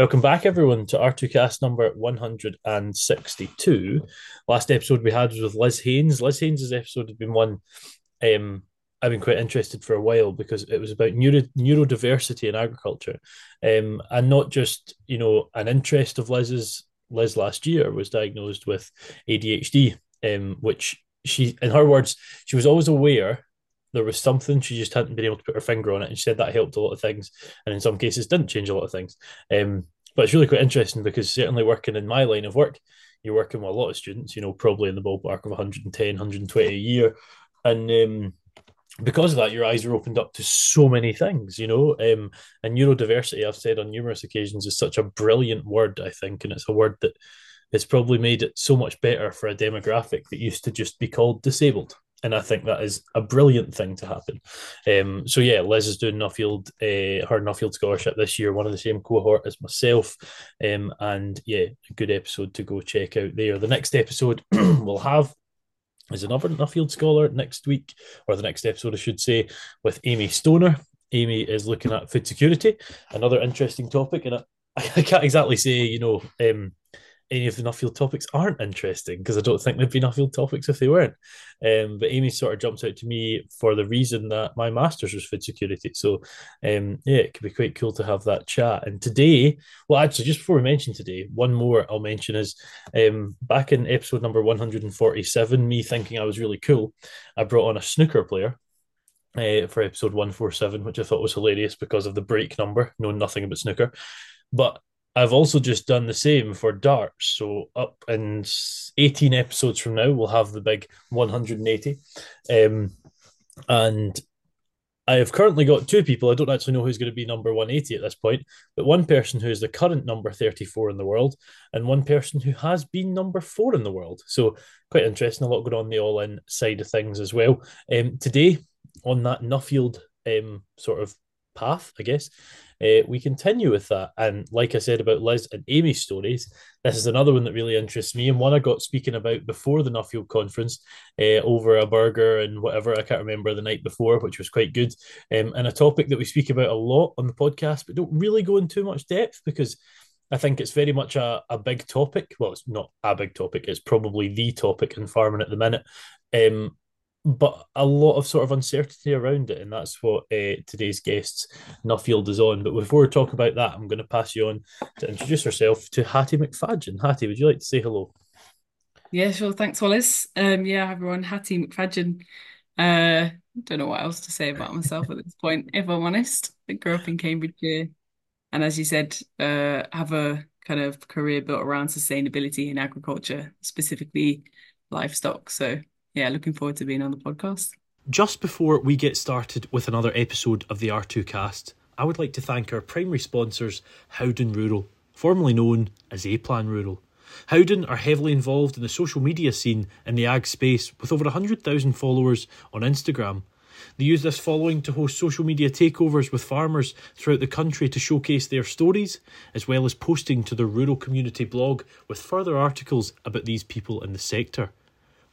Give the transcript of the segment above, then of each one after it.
Welcome back, everyone, to R2Kast number 162. Last episode we had was with Liz Haynes. Liz Haynes' episode had been one um, I've been quite interested for a while because it was about neuro, neurodiversity in agriculture. Um, and not just, you know, an interest of Liz's. Liz last year was diagnosed with ADHD, um, which she, in her words, she was always aware there was something she just hadn't been able to put her finger on it and she said that helped a lot of things and in some cases didn't change a lot of things. Um, but it's really quite interesting because certainly working in my line of work you're working with a lot of students you know probably in the ballpark of 110 120 a year and um, because of that your eyes are opened up to so many things you know um, and neurodiversity i've said on numerous occasions is such a brilliant word i think and it's a word that has probably made it so much better for a demographic that used to just be called disabled and I think that is a brilliant thing to happen. Um, so yeah, Liz is doing Nuffield, uh, her Nuffield scholarship this year, one of the same cohort as myself, um, and yeah, a good episode to go check out there. The next episode we'll have is another Nuffield scholar next week, or the next episode, I should say, with Amy Stoner. Amy is looking at food security, another interesting topic, and I, I can't exactly say, you know, um, any of the Nuffield topics aren't interesting because I don't think they'd be Nuffield topics if they weren't. Um, but Amy sort of jumps out to me for the reason that my master's was food security. So, um, yeah, it could be quite cool to have that chat. And today, well, actually, just before we mention today, one more I'll mention is um, back in episode number 147, me thinking I was really cool, I brought on a snooker player. Uh, for episode 147, which I thought was hilarious because of the break number, knowing nothing about snooker. But I've also just done the same for darts. So up in 18 episodes from now, we'll have the big 180. Um, and I have currently got two people. I don't actually know who's going to be number 180 at this point, but one person who is the current number 34 in the world, and one person who has been number four in the world. So quite interesting. A lot going on the all in side of things as well. Um, today, on that Nuffield um, sort of path, I guess, uh, we continue with that. And like I said about Liz and Amy's stories, this is another one that really interests me and one I got speaking about before the Nuffield conference uh, over a burger and whatever. I can't remember the night before, which was quite good. Um, and a topic that we speak about a lot on the podcast, but don't really go in too much depth because I think it's very much a, a big topic. Well, it's not a big topic, it's probably the topic in farming at the minute. Um, but a lot of sort of uncertainty around it, and that's what uh, today's guest's Nuffield is on. But before we talk about that, I'm going to pass you on to introduce yourself to Hattie McFadzean. Hattie, would you like to say hello? Yeah, sure. Thanks, Wallace. Um, yeah, everyone, Hattie McFadzean. Uh, don't know what else to say about myself at this point, if I'm honest. I grew up in Cambridgeshire, and as you said, uh, have a kind of career built around sustainability in agriculture, specifically livestock. So yeah, looking forward to being on the podcast. Just before we get started with another episode of the R2Kast, I would like to thank our primary sponsors, Howden Rural, formerly known as A Plan Rural. Howden are heavily involved in the social media scene in the ag space with over 100,000 followers on Instagram. They use this following to host social media takeovers with farmers throughout the country to showcase their stories, as well as posting to their rural community blog with further articles about these people in the sector.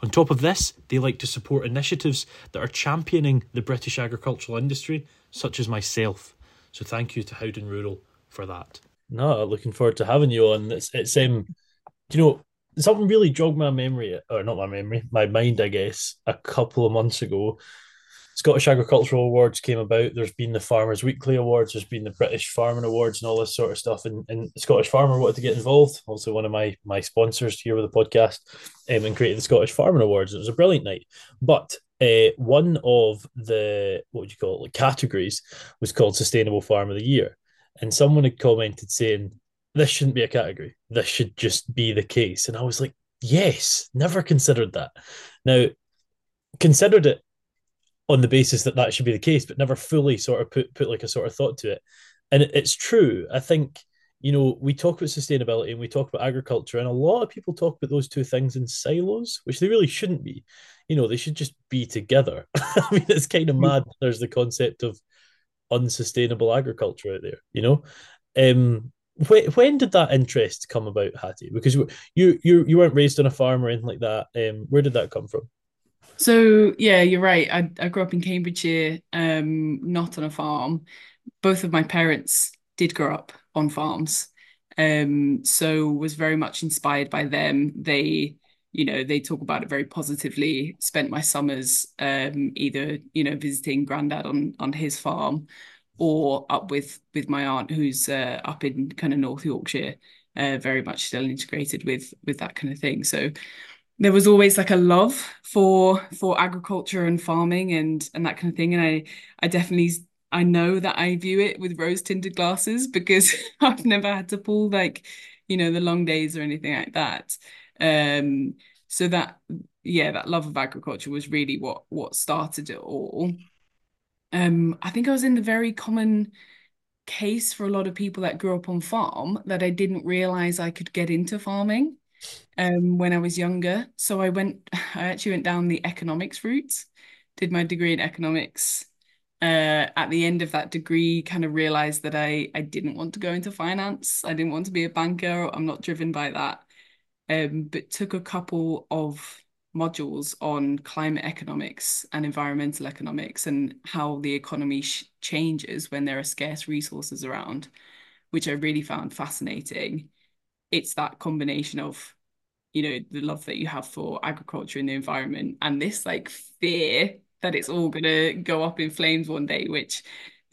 On top of this, they like to support initiatives that are championing the British agricultural industry, such as myself. So thank you to Howden Rural for that. No, looking forward to having you on. It's it's um, you know, something really jogged my memory, or not my memory, my mind, I guess, a couple of months ago. Scottish Agricultural Awards came about. There's been the Farmers Weekly Awards. There's been the British Farming Awards and all this sort of stuff. And, and Scottish Farmer wanted to get involved. Also, one of my my sponsors here with the podcast, um, and created the Scottish Farming Awards. It was a brilliant night. But uh, one of the what would you call it like categories was called Sustainable Farm of the Year, and someone had commented saying this shouldn't be a category. This should just be the case. And I was like, yes, never considered that. Now, considered it on the basis that that should be the case, but never fully sort of put put like a sort of thought to it. And it's true. I think you know we talk about sustainability and we talk about agriculture, and a lot of people talk about those two things in silos, which they really shouldn't be. You know, they should just be together. I mean, it's kind of mad. There's the concept of unsustainable agriculture out there. You know, um, when, when did that interest come about, Hattie? Because you you you weren't raised on a farm or anything like that. Um, where did that come from? So yeah, you're right. I, I grew up in Cambridgeshire, um, not on a farm. Both of my parents did grow up on farms. Um, so was very much inspired by them. They, you know, they talk about it very positively. Spent my summers um, either, you know, visiting granddad on on his farm or up with with my aunt who's uh, up in kind of North Yorkshire, uh, very much still integrated with with that kind of thing. So there was always like a love for for agriculture and farming and and that kind of thing. And I I definitely I know that I view it with rose tinted glasses because I've never had to pull like, you know, the long days or anything like that. Um, so that yeah, that love of agriculture was really what what started it all. Um, I think I was in the very common case for a lot of people that grew up on farm that I didn't realize I could get into farming um, when I was younger. So I went, I actually went down the economics route, did my degree in economics. Uh, at the end of that degree, kind of realized that I I didn't want to go into finance. I didn't want to be a banker. I'm not driven by that. Um, but took a couple of modules on climate economics and environmental economics and how the economy changes when there are scarce resources around, which I really found fascinating. It's that combination of you know the love that you have for agriculture and the environment and this like fear that it's all gonna go up in flames one day which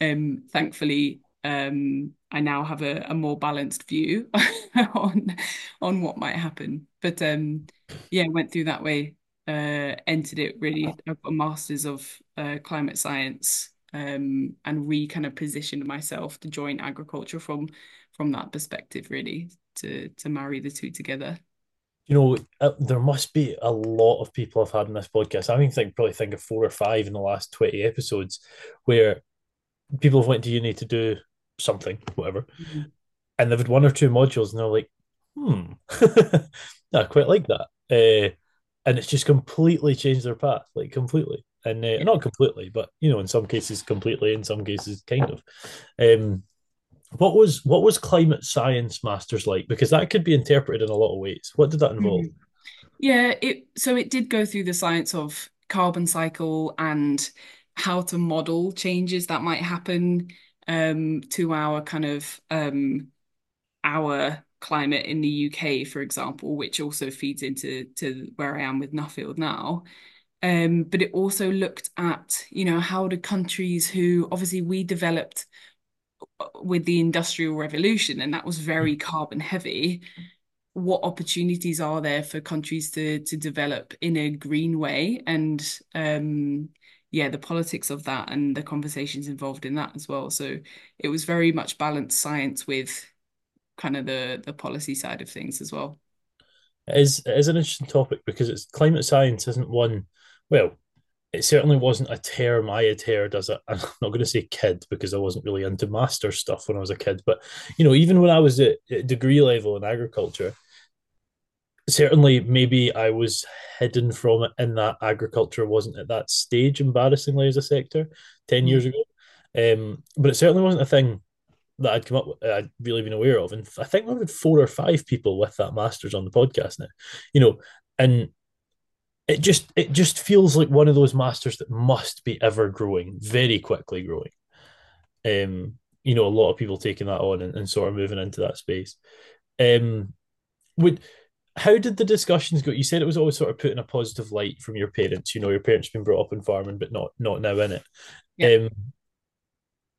um thankfully um I now have a, a more balanced view on on what might happen. But um yeah went through that way uh entered it really I've got a master's of uh, climate science um and re kind of positioned myself to join agriculture from from that perspective really to to marry the two together you know, uh, there must be a lot of people I've had in this podcast. I mean, think probably think of four or five in the last 20 episodes where people have went to uni to do something, whatever, mm-hmm. and they've had one or two modules and they're like, hmm, I quite like that. Uh, and it's just completely changed their path, like completely. And uh, not completely, but you know, in some cases completely, in some cases kind of. Um, what was what was climate science masters like? Because that could be interpreted in a lot of ways. What did that involve? Yeah, it so it did go through the science of carbon cycle and how to model changes that might happen um, to our kind of um, our climate in the UK, for example, which also feeds into to where I am with Nuffield now. Um, but it also looked at, you know, how do countries who obviously we developed with the industrial revolution and that was very mm. carbon heavy what opportunities are there for countries to to develop in a green way? And um yeah the politics of that and the conversations involved in that as well. So it was very much balanced science with kind of the the policy side of things as well. It is it is an interesting topic because it's climate science isn't one well it certainly wasn't a term I had heard as a, I'm not going to say kid because I wasn't really into master stuff when I was a kid, but you know, even when I was at, at degree level in agriculture, certainly maybe I was hidden from it in that agriculture wasn't at that stage embarrassingly as a sector 10 mm. years ago. Um, but it certainly wasn't a thing that I'd come up with, I'd really been aware of. And I think we've had four or five people with that master's on the podcast now, you know, and it just it just feels like one of those masters that must be ever growing, very quickly growing. Um, you know, a lot of people taking that on and, and sort of moving into that space. Um, would how did the discussions go? You said it was always sort of put in a positive light from your parents. You know, your parents been brought up in farming, but not not now in it. Yeah. Um,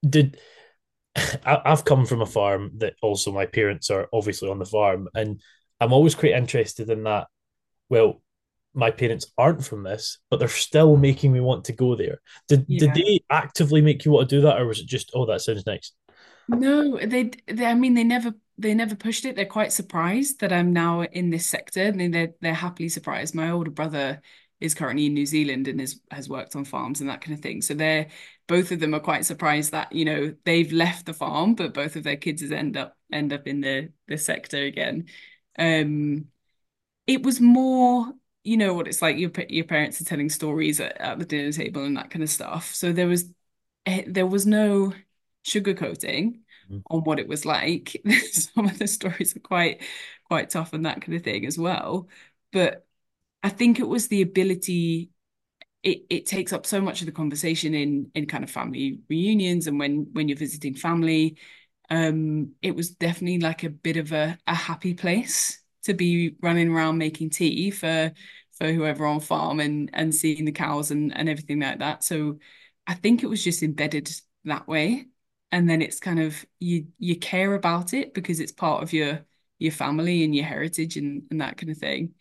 did I, I've come from a farm that also my parents are obviously on the farm, and I'm always quite interested in that. Well, my parents aren't from this, but they're still making me want to go there. Did yeah. did they actively make you want to do that, or was it just oh that sounds nice? No, they, they I mean they never they never pushed it. They're quite surprised that I'm now in this sector. I mean they're they're happily surprised. My older brother is currently in New Zealand and is has worked on farms and that kind of thing. So they're both of them are quite surprised that you know they've left the farm, but both of their kids end up end up in the the sector again. Um, it was more you know what it's like. Your your parents are telling stories at, at the dinner table and that kind of stuff. So there was eh, there was no sugarcoating mm. on what it was like. Some of the stories are quite quite tough and that kind of thing as well. But I think it was the ability. It, it takes up so much of the conversation in in kind of family reunions and when when you're visiting family um, it was definitely like a bit of a, a happy place to be running around making tea for for whoever on farm and and seeing the cows and and everything like that. So I think it was just embedded that way. And then it's kind of you you care about it because it's part of your your family and your heritage and, and that kind of thing.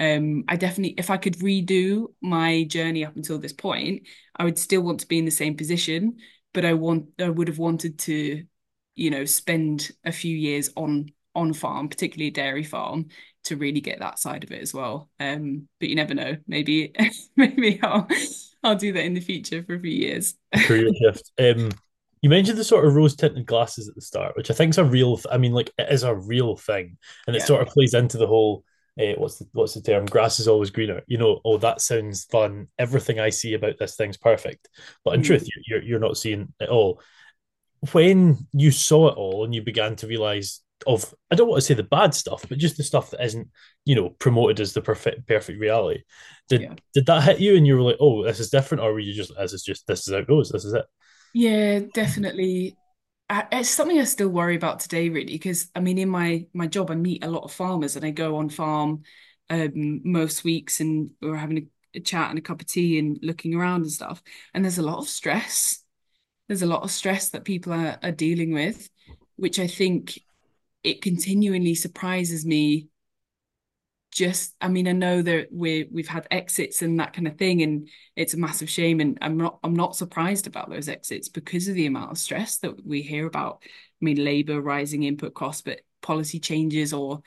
Um, I definitely, if I could redo my journey up until this point, I would still want to be in the same position, but I want, I would have wanted to, you know, spend a few years on on farm, particularly a dairy farm, to really get that side of it as well. Um, but you never know. Maybe, maybe I'll I'll do that in the future for a few years. Career shift. Um, you mentioned the sort of rose tinted glasses at the start, which I think is a real. I mean, like it is a real thing, and it Yeah. sort of plays into the whole. Uh, what's the what's the term? Grass is always greener. You know. Oh, that sounds fun. Everything I see about this thing's perfect, but in Mm. truth, you're you're, you're not seeing it all. When you saw it all and you began to realize of, I don't want to say the bad stuff, but just the stuff that isn't, you know, promoted as the perfect perfect reality. Did Yeah. did that hit you and you were like, oh, this is different, or were you just this is just this is how it goes, this is it? Yeah, definitely. I, it's something I still worry about today, really, because I mean, in my my job, I meet a lot of farmers, and I go on farm um, most weeks, and we're having a, a chat and a cup of tea and looking around and stuff. And there's a lot of stress. There's a lot of stress that people are, are dealing with, which I think it continually surprises me just I mean I know that we we've had exits and that kind of thing and it's a massive shame and I'm not I'm not surprised about those exits because of the amount of stress that we hear about. I mean labor rising input costs but policy changes or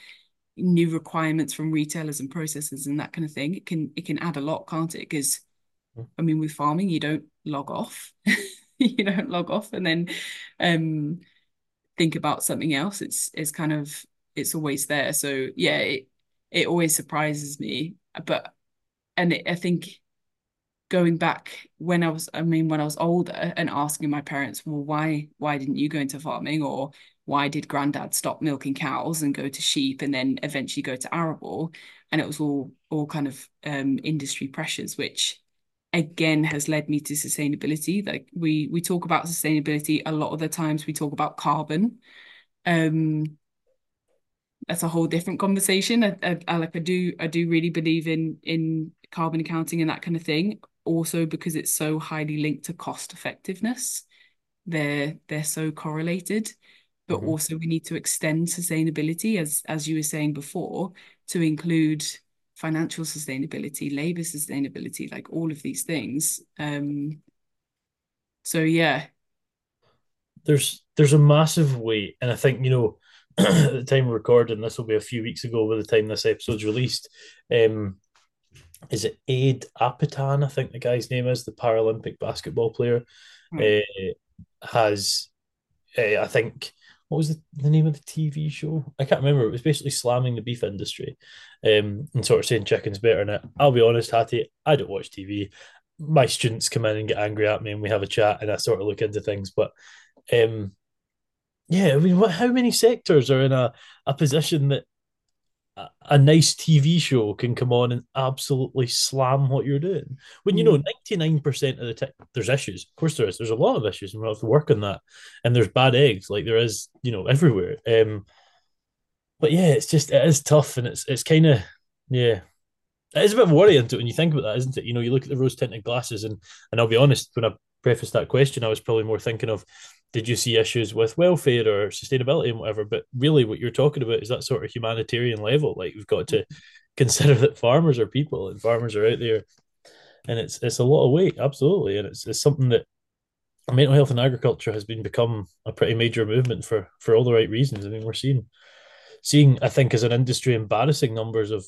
new requirements from retailers and processors and that kind of thing it can it can add a lot can't it? Because I mean with farming you don't log off you don't log off and then um think about something else it's it's kind of it's always there. So yeah it, it always surprises me. But and it, I think going back when I was I mean when I was older and asking my parents well why why didn't you go into farming? Or why did granddad stop milking cows and go to sheep and then eventually go to arable? And it was all all kind of um industry pressures which again has led me to sustainability like we we talk about sustainability a lot of the times we talk about carbon um that's a whole different conversation. I, I, I like I do I do really believe in in carbon accounting and that kind of thing. Also because it's so highly linked to cost effectiveness. They're they're so correlated. But Mhm. also we need to extend sustainability as as you were saying before to include financial sustainability, labor sustainability, like all of these things. Um so yeah. There's there's a massive weight, and I think you know at the time we're recording, this will be a few weeks ago by the time this episode's released. Um, is it Ade Adepitan? I think the guy's name is the Paralympic basketball player. Right. Uh, has uh, I think what was the, the name of the TV show? I can't remember. It was basically slamming the beef industry, um, and sort of saying chicken's better. Now, I'll be honest, Hattie, I don't watch TV. My students come in and get angry at me, and we have a chat, and I sort of look into things. But um, yeah, I mean, what, how many sectors are in a, a position that a, nice TV show can come on and absolutely slam what you're doing? When you know Mm. 99% of the time, there's issues. Of course, there is. There's a lot of issues, and we have to work on that. And there's bad eggs, like there is, you know, everywhere. Um, but yeah, it's just, it is tough, and it's, it's kind of, yeah. It is a bit worrying to when you think about that, isn't it? You know, you look at the rose tinted glasses, and and I'll be honest, when I prefaced that question, I was probably more thinking of did you see issues with welfare or sustainability and whatever? But really, what you're talking about is that sort of humanitarian level. Like we've got to mm-hmm. consider that farmers are people and farmers are out there, and it's it's a lot of weight, absolutely, and it's it's something that mental health and agriculture has been become a pretty major movement for for all the right reasons. I mean, we're seeing seeing I think as an industry embarrassing numbers of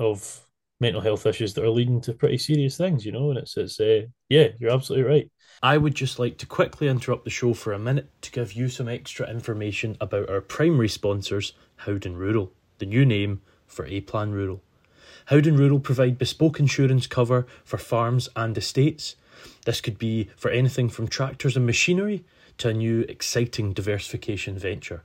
of mental health issues that are leading to pretty serious things, you know, and it's it's uh, yeah, you're absolutely right. I would just like to quickly interrupt the show for a minute to give you some extra information about our primary sponsors, Howden Rural, the new name for A Plan Rural. Howden Rural provide bespoke insurance cover for farms and estates. This could be for anything from tractors and machinery to a new exciting diversification venture.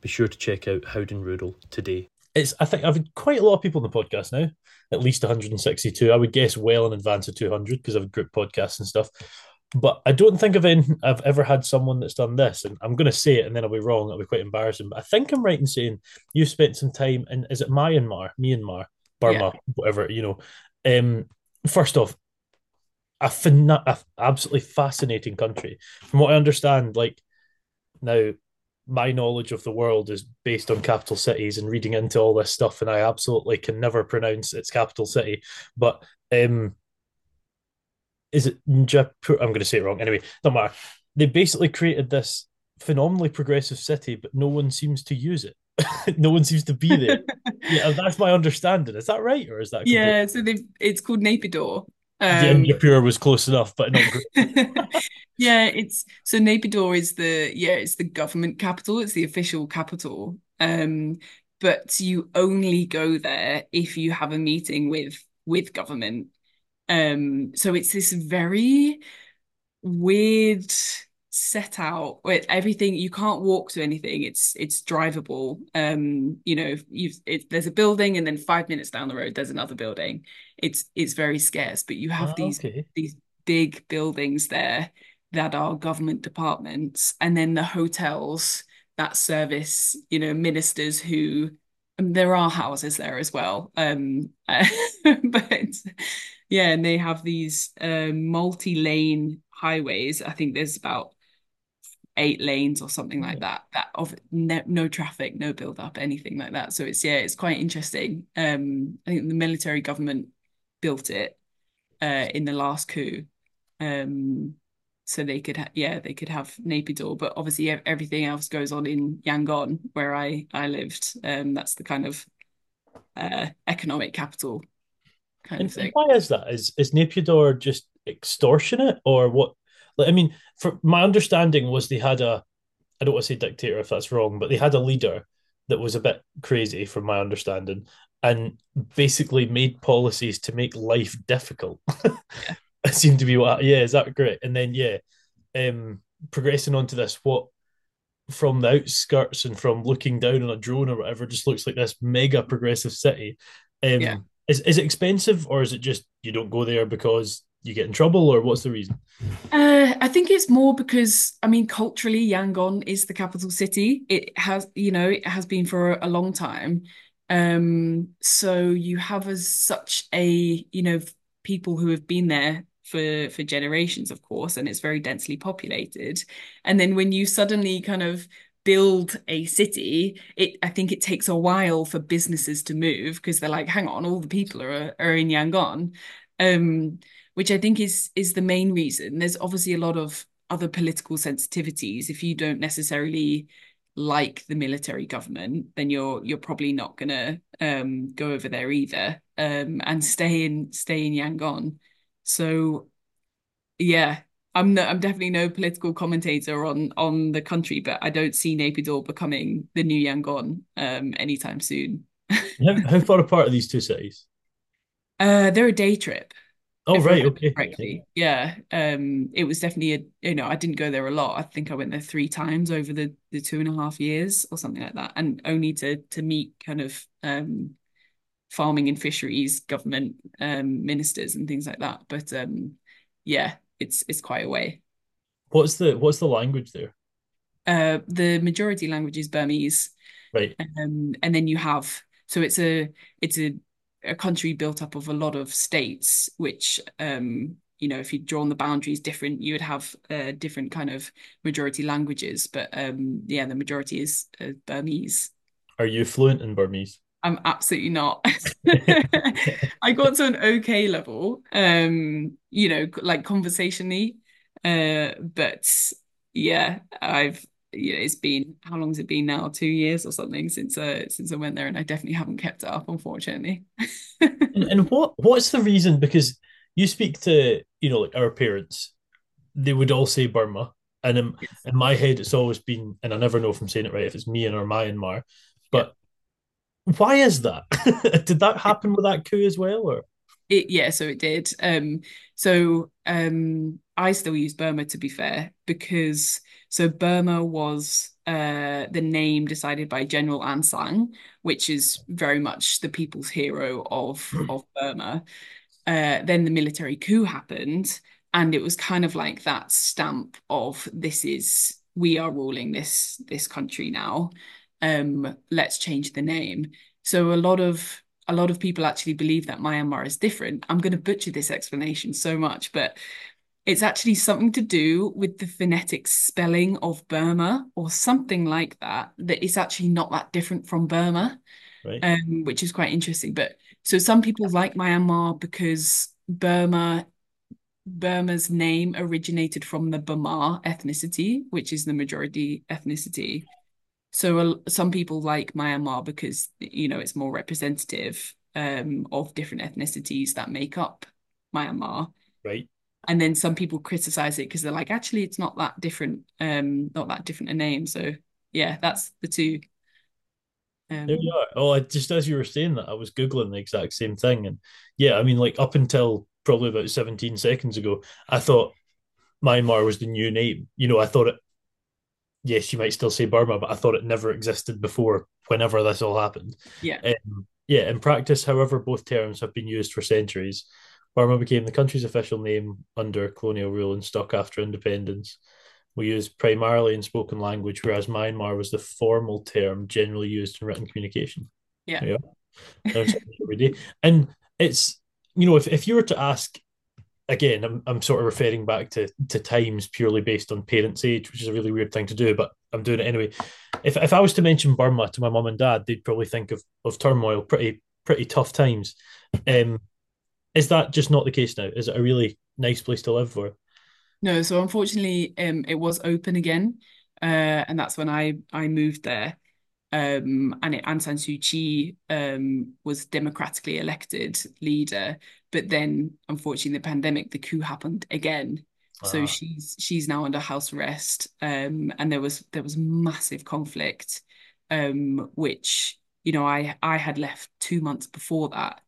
Be sure to check out Howden Rural today. It's I think I've had quite a lot of people on the podcast now, at least 162. I would guess well in advance of 200 because I've group podcasts and stuff. but I don't think of any, I've ever had someone that's done this. And I'm going to say it and then I'll be wrong. It'll be quite embarrassing. But I think I'm right in saying you spent some time in, is it Myanmar, Myanmar, Yeah. Burma, whatever, you know. Um, first off, a, fin- a absolutely fascinating country. From what I understand, like now, my knowledge of the world is based on capital cities and reading into all this stuff, and I absolutely can never pronounce its capital city. But um, is it? I'm going to say it wrong. Anyway, don't matter. They basically created this phenomenally progressive city, but no one seems to use it. no one seems to be there. Yeah, that's my understanding. Is that right, or is that complete? Yeah, so they've it's called. Yeah, Um Jaipur was close enough, but not great. yeah, it's so Naypyidaw is the yeah, it's the government capital, it's the official capital. Um, but you only go there if you have a meeting with with government. Um, so it's this very weird set out with everything you can't walk to anything it's it's drivable um you know you've it, there's a building and then five minutes down the road there's another building it's it's very scarce but you have Ah, these okay. these big buildings there that are government departments and then the hotels that service you know ministers who and there are houses there as well um but yeah and they have these uh, multi-lane highways. I think there's about eight lanes or something like that that of no, no traffic no build up anything like that. So it's yeah it's quite interesting. Um I think the military government built it uh in the last coup. Um so they could ha yeah they could have Naypyidaw but obviously everything else goes on in Yangon where I I lived um that's the kind of uh economic capital kind of And, and thing why is that? Is is Naypyidaw just extortionate or what? Like, I mean, for my understanding was they had a, I don't want to say dictator if that's wrong, but they had a leader that was a bit crazy, from my understanding, and basically made policies to make life difficult. yeah seemed to be what, yeah, is that great? And then yeah, um, progressing onto this, what from the outskirts and from looking down on a drone or whatever just looks like this mega progressive city. yeah Um, is is it expensive or is it just you don't go there because you get in trouble or what's the reason? Uh, I think it's more because, I mean, culturally, Yangon is the capital city. It has, you know, it has been for a long time. Um, so you have as such a, you know, people who have been there for for generations, of course, and it's very densely populated. And then when you suddenly kind of build a city, it I think it takes a while for businesses to move because they're like, hang on, all the people are are in Yangon. Um, which I think is is the main reason. There's obviously a lot of other political sensitivities. If you don't necessarily like the military government, then you're you're probably not gonna um, go over there either um, and stay in stay in Yangon. So yeah, I'm no, I'm definitely no political commentator on on the country, but I don't see Naypyidaw becoming the new Yangon um, anytime soon. How, how far apart are these two cities? Uh, they're a day trip. Oh right, okay. correctly. Yeah. Um, it was definitely a, you know, I didn't go there a lot. I think I went there three times over the the two and a half years or something like that, and only to to meet kind of um farming and fisheries government um ministers and things like that. But um yeah, it's it's quite a way. What's the what's the language there? Uh, the majority language is Burmese, Right. um, and then you have so it's a it's a a country built up of a lot of states, which um, you know, if you'd drawn the boundaries different, you would have uh, different kind of majority languages. But um, yeah, the majority is uh, Burmese. Are you fluent in Burmese? I'm absolutely not. I got to an okay level, um, you know, like conversationally. Uh, but yeah, I've you know, it's been how long has it been now? Two years or something since uh since I went there, and I definitely haven't kept it up, unfortunately. And, and what what's the reason? Because you speak to, you know, like our parents, they would all say Burma. And in, Yes. in my head, it's always been, and I never know if I'm saying it right, if it's Myanmar or Myanmar. But why is that? Did that happen with that coup as well? Or It, yeah, so it did. Um, so um, I still use Burma to be fair, because so Burma was uh the name decided by General Aung San, which is very much the people's hero of of Burma. Uh, then the military coup happened, and it was kind of like that stamp of this is we are ruling this this country now. Um, let's change the name. So a lot of a lot of people actually believe that Myanmar is different. I'm going to butcher this explanation so much, but it's actually something to do with the phonetic spelling of Burma or something like that, that it's actually not that different from Burma, Right. um, which is quite interesting. But so some people like Myanmar because Burma Burma's name originated from the Bamar ethnicity, which is the majority ethnicity. So some people like Myanmar because you know it's more representative um, of different ethnicities that make up Myanmar. Right. And then some people criticize it because they're like, actually, it's not that different, um, not that different a name. So yeah, that's the two. Um, There you are. Oh, I just as you were saying that, I was googling the exact same thing, and yeah, I mean, like up until probably about 17 seconds ago, I thought Myanmar was the new name. You know, I thought it. Yes, you might still say Burma, but I thought it never existed before. Whenever this all happened, yeah, um, yeah. In practice, however, both terms have been used for centuries. Burma became the country's official name under colonial rule and stuck after independence. We use primarily in spoken language, whereas Myanmar was the formal term generally used in written communication. yeah, Yeah. And it's, you know, if, if you were to ask, again, I'm, I'm sort of referring back to, to times purely based on parents' age, which is a really weird thing to do, but I'm doing it anyway. If, if I was to mention Burma to my mum and dad, they'd probably think of, of turmoil, pretty pretty tough times. Um, is that just not the case now? Is it a really nice place to live for? No, so unfortunately, um, it was open again, uh, and that's when I I moved there. Um, and it, Aung San Suu Kyi um was democratically elected leader, but then unfortunately, the pandemic, the coup happened again. So Ah, she's she's now under house arrest. Um, and there was there was massive conflict, um, which you know I I had left two months before that,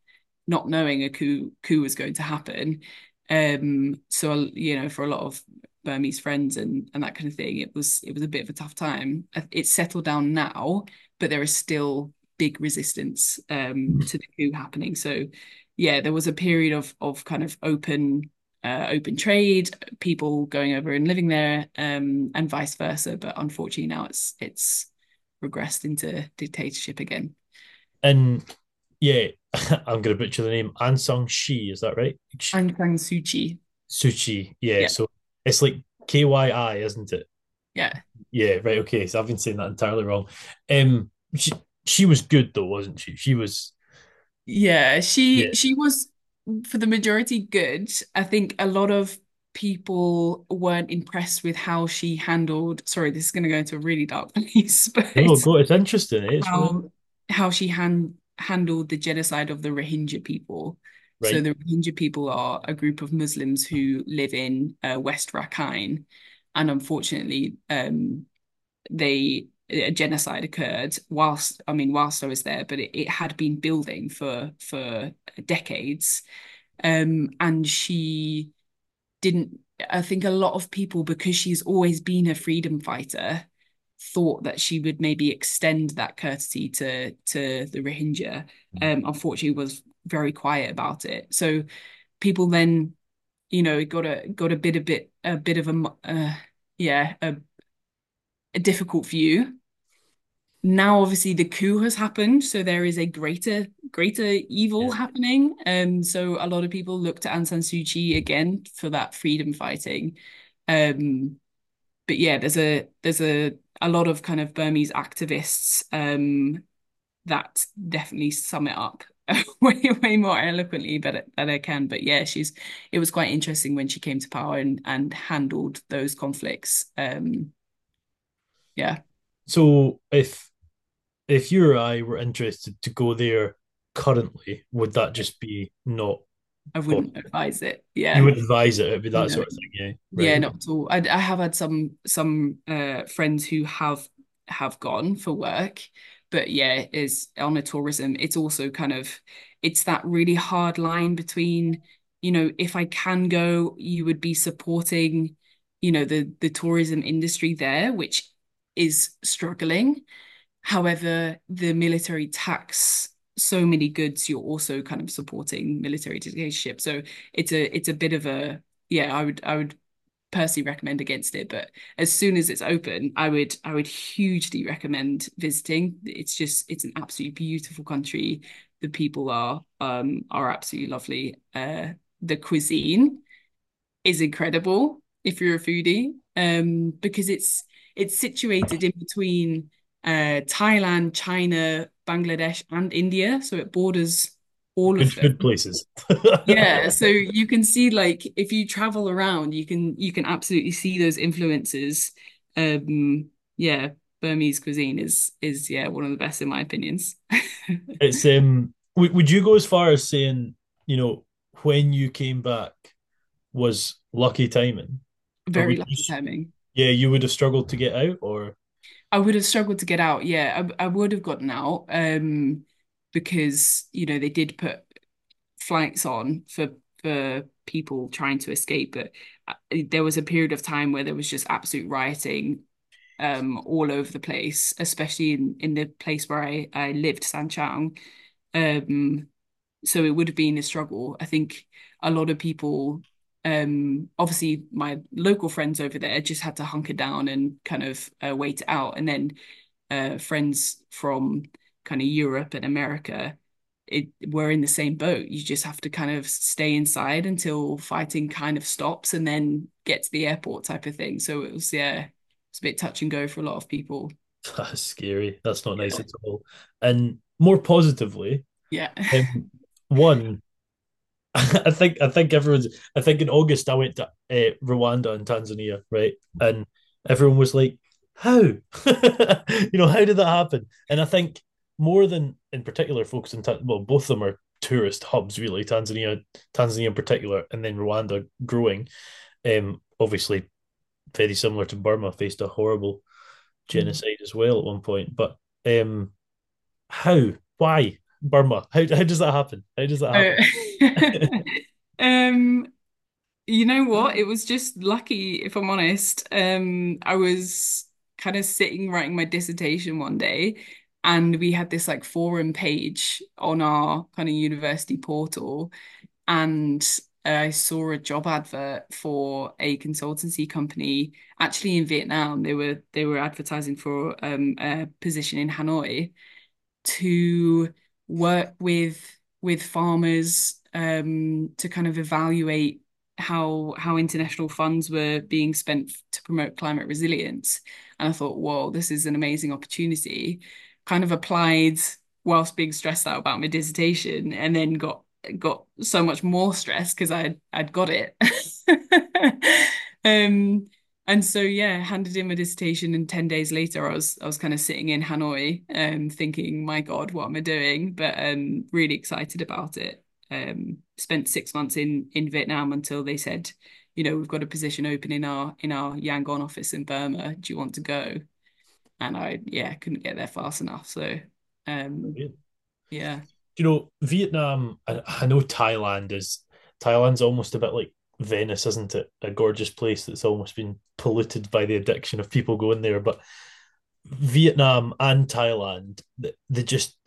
not knowing a coup coup was going to happen. Um, so you know, for a lot of Burmese friends and and that kind of thing, it was it was a bit of a tough time. It's settled down now, but there is still big resistance um to the coup happening. So yeah, there was a period of of kind of open uh, open trade, people going over and living there, um, and vice versa. But unfortunately, now it's it's regressed into dictatorship again. and yeah, I'm going to butcher the name. Ansang Shi, is that right? Aung San Suu Kyi. Suchi. Yeah. Yeah, So it's like K Y I, isn't it? yeah. Yeah. Right. Okay. So I've been saying that entirely wrong. Um, she she was good though, wasn't she? She was. Yeah, she Yeah. she was for the majority good. I think a lot of people weren't impressed with how she handled, sorry, this is going to go into a really dark place, No, but go. It's interesting. It's really how how she han handled the genocide of the Rohingya people. So the Rohingya people are a group of Muslims who live in uh, West Rakhine, and unfortunately, um, they a genocide occurred whilst I mean whilst I was there, but it, it had been building for for decades. Um, and she didn't I think a lot of people, because she's always been a freedom fighter, thought that she would maybe extend that courtesy to to the Rohingya. Um, unfortunately was very quiet about it. So people then, you know, got a got a bit a bit a bit of a uh, yeah, a, a difficult view now obviously the coup has happened so there is a greater greater evil Yeah. happening um so a lot of people look to Aung San Suu Kyi again for that freedom fighting um but yeah there's a there's a a lot of kind of Burmese activists um that definitely sum it up way way more eloquently but that I can but yeah she's it was quite interesting when she came to power and and handled those conflicts um yeah So if if you or I were interested to go there currently, would that just be not I wouldn't possible? advise it Yeah, You would advise it. It'd be that No. sort of thing. Yeah. Yeah, not at all. I, I have had some some uh friends who have have gone for work, but yeah, is on a tourism. It's also kind of it's that really hard line between, you know, if I can go, you would be supporting, you know, the the tourism industry there, which is struggling. However, the military tax so many goods, you're also kind of supporting military dictatorship. So it's a it's a bit of a yeah, I would I would personally recommend against it. But as soon as it's open, I would I would hugely recommend visiting. It's just it's an absolutely beautiful country. The people are um are absolutely lovely. Uh, the cuisine is incredible if you're a foodie, um, because it's it's situated in between uh Thailand, China, Bangladesh, and India, so it borders all Good of them food places. yeah, so you can see like if you travel around, you can you can absolutely see those influences. Um, yeah, Burmese cuisine is is yeah one of the best in my opinions. It's um w would you go as far as saying, you know, when you came back was lucky timing? Very would you lucky timing. yeah, you would have struggled to get out or I would have struggled to get out. Yeah, I, I would have gotten out um, because you know they did put flights on for for people trying to escape, but uh, there was a period of time where there was just absolute rioting um all over the place, especially in in the place where I I lived, Sanchaung. Um, so it would have been a struggle. I think a lot of people, um, obviously my local friends over there just had to hunker down and kind of uh, wait it out, and then uh, friends from kind of Europe and America. It, we're in the same boat. You just have to kind of stay inside until fighting kind of stops and then get to the airport type of thing. So it was, yeah, it's a bit touch and go for a lot of people. that's scary. That's not nice Yeah. at all. And more positively, Yeah. um, one, I think I think everyone's I think in August I went to uh, Rwanda and Tanzania, right? And everyone was like, "How? you know, how did that happen?" And I think more than in particular folks in well, both of them are tourist hubs, really. Tanzania, Tanzania in particular, and then Rwanda growing. Um, obviously very similar to Burma, faced a horrible genocide as well at one point. But um, how? Why Burma? How how does that happen? How does that Uh, happen? um, You know what? It was just lucky, if I'm honest. Um, I was kind of sitting writing my dissertation one day, and we had this like forum page on our kind of university portal, and I saw a job advert for a consultancy company actually in Vietnam. They were they were advertising for um, a position in Hanoi to work with with farmers um, to kind of evaluate how how international funds were being spent to promote climate resilience. And I thought, whoa, this is an amazing opportunity. Kind of applied whilst being stressed out about my dissertation, and then got got so much more stress because I I'd got it. Um, and so yeah, handed in my dissertation and 10 days later I was I was kind of sitting in Hanoi um thinking, my God, what am I doing? But um really excited about it. Um spent six months in in Vietnam until they said, you know, we've got a position open in our in our Yangon office in Burma. Do you want to go? And I yeah, couldn't get there fast enough. So um yeah. you know, Vietnam, I, I know Thailand is Thailand's almost a bit like Venice, isn't it? A gorgeous place that's almost been polluted by the addiction of people going there. But Vietnam and Thailand, they, just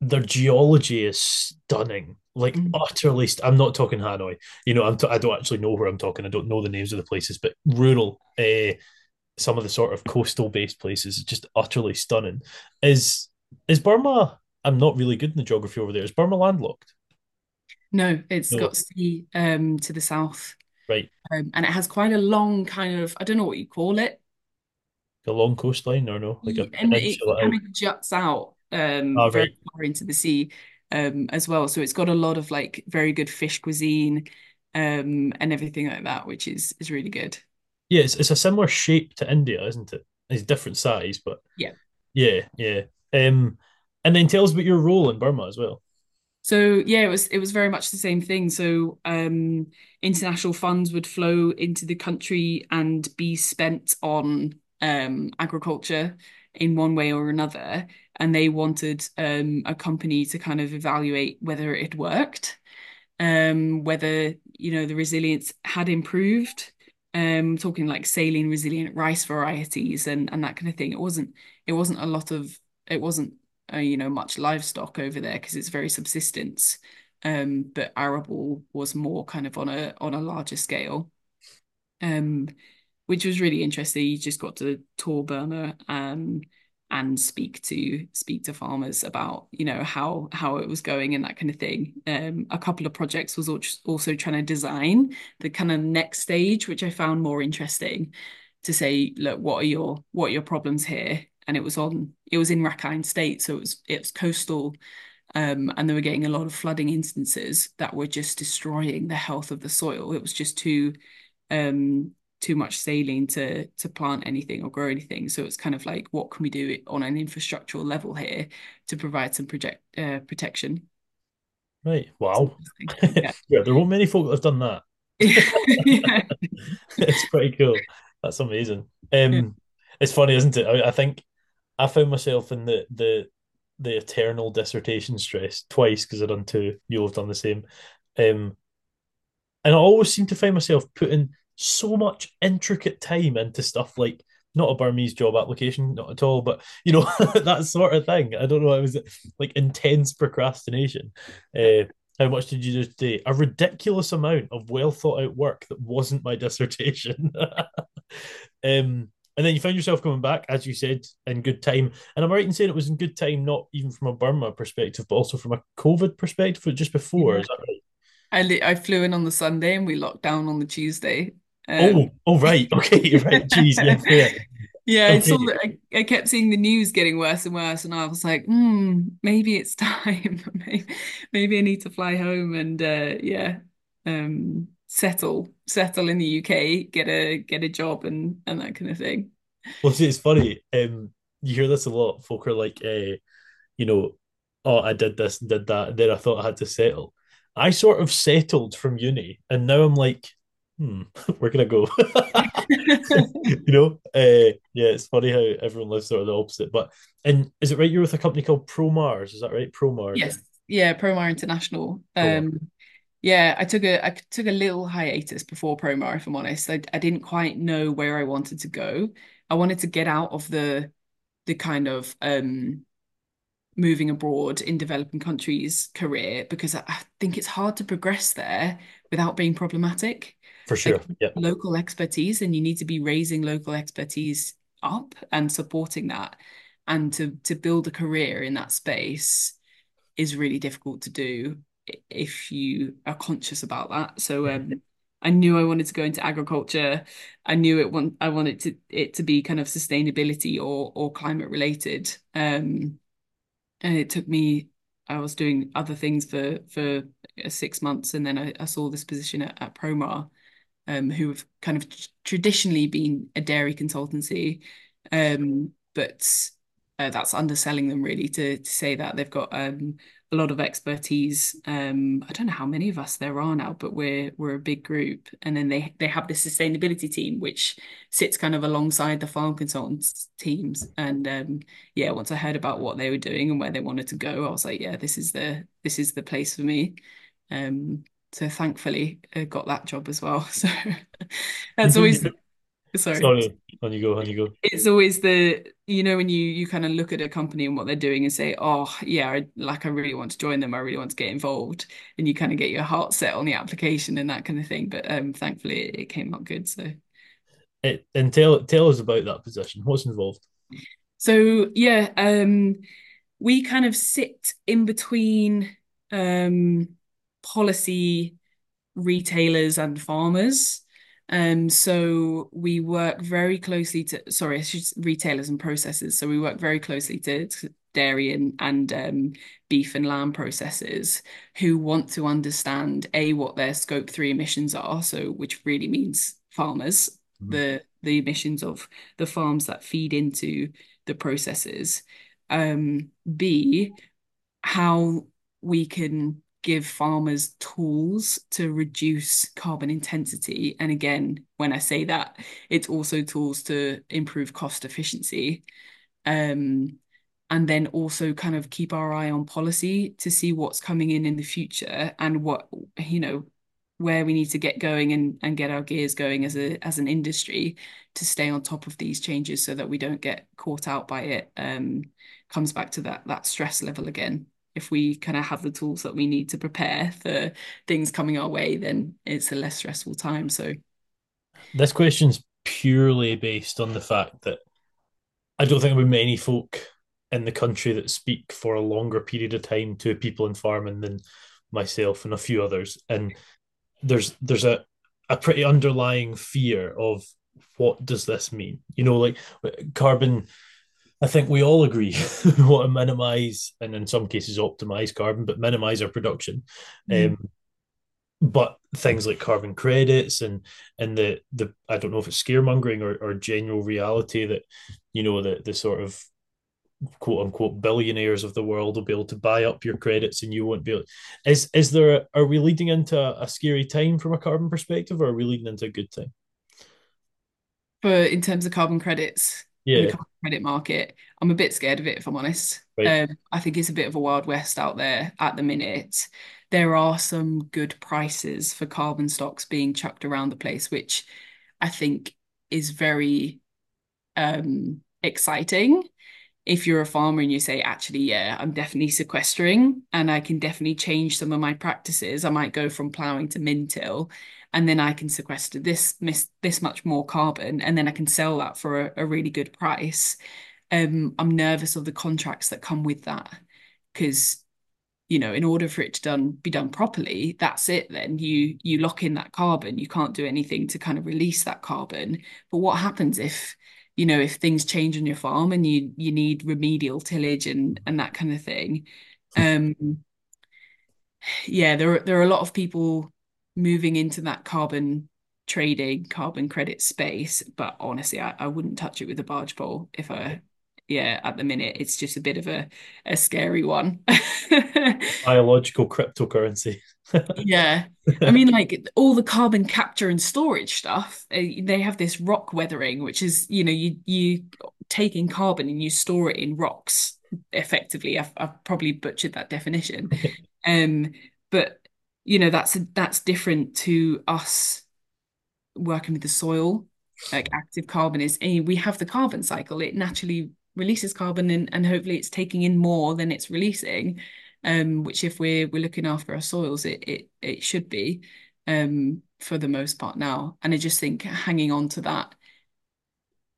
their geology is stunning, like Mm. utterly. St- I'm not talking Hanoi. You know, I'm t- I don't actually know where I'm talking. I don't know the names of the places, but rural, uh, some of the sort of coastal based places, is just utterly stunning. Is is Burma? I'm not really good in the geography over there. Is Burma landlocked? No, it's No, got sea um to the south. right. Um, and it has quite a long kind of I don't know what you call it A long coastline or no? Like a and it peninsula kind of juts out um right. very far into the sea um as well. So it's got a lot of like very good fish cuisine um and everything like that, which is is really good. Yeah, it's, it's a similar shape to India, isn't it? It's different size, but Yeah. yeah, yeah. Um, and then tell us about your role in Burma as well. So yeah, it was it was very much the same thing. So um international funds would flow into the country and be spent on um agriculture in one way or another. And they wanted um a company to kind of evaluate whether it worked um, whether you know the resilience had improved. Um, talking like saline resilient rice varieties and and that kind of thing. It wasn't it wasn't a lot of it wasn't uh, you know much livestock over there because it's very subsistence. um, but arable was more kind of on a on a larger scale, um, which was really interesting. You just got to tour Burma um, and speak to speak to farmers about you know how how it was going and that kind of thing. Um, a couple of projects was also trying to design the kind of next stage, which I found more interesting. To say, look, what are your what are your problems here? And it was on it was in Rakhine State, so it was it was coastal um, and they were getting a lot of flooding instances that were just destroying the health of the soil. It was just too um, too much saline to to plant anything or grow anything. So it's kind of like, what can we do on an infrastructural level here to provide some project uh, protection? Right. Wow. Yeah. yeah, there weren't many folk that have done that. it's pretty cool. That's amazing. Um, yeah. It's funny, isn't it? I, I think I found myself in the the the eternal dissertation stress twice because I've done two. You'll have done the same. Um, and I always seem to find myself putting so much intricate time into stuff like not a Burmese job application, not at all, but you know that sort of thing. I don't know. It was like intense procrastination. Uh, how much did you do today? A ridiculous amount of well thought out work that wasn't my dissertation. um, and then you found yourself coming back, as you said, in good time. And I'm right in saying it was in good time, not even from a Burma perspective, but also from a COVID perspective, just before. Yeah. Is that right? I I flew in on the Sunday and we locked down on the Tuesday. Um, oh, oh, right, okay, right, jeez, yeah, fair. Yeah, okay. I saw that. I, I, kept seeing the news getting worse and worse, and I was like, hmm, maybe it's time. maybe, maybe I need to fly home and uh, yeah, um, settle settle in the UK, get a get a job and and that kind of thing. Well, see, it's funny. Um, you hear this a lot. Folk are like, uh, you know, oh, I did this, and did that, and then I thought I had to settle. I sort of settled from uni, and now I'm like, hmm, where can I go? you know, uh, yeah, it's funny how everyone lives sort of the opposite. But and is it right? You're with a company called ProMars, is that right? ProMars. Yes, yeah, ProMar International. Um, yeah, I took a I took a little hiatus before Promar, if I'm honest. I, I didn't quite know where I wanted to go. I wanted to get out of the the kind of um moving abroad in developing countries career because I, I think it's hard to progress there without being problematic. For sure. Like, yeah. Local expertise and you need to be raising local expertise up and supporting that. And to to build a career in that space is really difficult to do if you are conscious about that. So um, I knew I wanted to go into agriculture. I knew it want I wanted to it to be kind of sustainability or or climate related. Um, and it took me. I was doing other things for for six months, and then I, I saw this position at, at Promar, um, who have kind of traditionally been a dairy consultancy, um, but uh, that's underselling them really to to say that they've got um, a lot of expertise. Um, I don't know how many of us there are now, but we're we're a big group. And then they they have the sustainability team, which sits kind of alongside the farm consultants teams. And um, yeah, once I heard about what they were doing and where they wanted to go, I was like, yeah, this is the this is the place for me. Um, so thankfully, I got that job as well. So that's always sorry. Sorry, on you go, on you go. It's always the you know when you you kind of look at a company and what they're doing and say, oh yeah, I, like I really want to join them, I really want to get involved, and you kind of get your heart set on the application and that kind of thing. But um, thankfully, it, it came out good. So, it, and tell tell us about that position. What's involved? So yeah, um, we kind of sit in between um policy retailers and farmers. Um, so we work very closely to sorry, retailers and processors. So we work very closely to, to dairy and, and um, beef and lamb processors who want to understand a what their scope three emissions are. So which really means farmers, mm-hmm. the the emissions of the farms that feed into the processors. Um, B how we can give farmers tools to reduce carbon intensity. And again, when I say that, it's also tools to improve cost efficiency. Um, and then also kind of keep our eye on policy to see what's coming in in the future and what, you know, where we need to get going and, and get our gears going as a as an industry to stay on top of these changes so that we don't get caught out by it um, comes back to that that stress level again if we kind of have the tools that we need to prepare for things coming our way, then it's a less stressful time. So this question's purely based on the fact that I don't think there will be many folk in the country that speak for a longer period of time to people in farming than myself and a few others. And there's there's a a pretty underlying fear of what does this mean? You know, like carbon. I think we all agree we want to minimize and in some cases optimize carbon, but minimize our production. Mm. Um, but things like carbon credits and and the the I don't know if it's scaremongering or, or general reality that you know the the sort of quote unquote billionaires of the world will be able to buy up your credits and you won't be able is is there a, are we leading into a, a scary time from a carbon perspective or are we leading into a good time for in terms of carbon credits yeah. The credit market. I'm a bit scared of it if i'm honest. Right. um, i think it's a bit of a wild west out there at the minute. There are some good prices for carbon stocks being chucked around the place which i think is very um exciting. If you're a farmer and you say, actually, yeah, I'm definitely sequestering and I can definitely change some of my practices, I might go from ploughing to min-till and then I can sequester this this much more carbon and then I can sell that for a, a really good price. Um, I'm nervous of the contracts that come with that because you know in order for it to done be done properly that's it then you you lock in that carbon you can't do anything to kind of release that carbon but what happens if you know, if things change on your farm and you you need remedial tillage and and that kind of thing. Um, yeah, there are there are a lot of people moving into that carbon trading, carbon credit space, but honestly, I, I wouldn't touch it with a barge pole if I yeah, at the minute it's just a bit of a a scary one. Biological cryptocurrency. yeah. I mean, like all the carbon capture and storage stuff, eh, they have this rock weathering, which is, you know, you you take in carbon and you store it in rocks effectively. I've, I've probably butchered that definition. um, but you know, that's that's different to us working with the soil. Like active carbon is, eh, we have the carbon cycle. It naturally releases carbon and, and hopefully it's taking in more than it's releasing um, which if we're we're looking after our soils, it it it should be um, for the most part now. And I just think hanging on to that,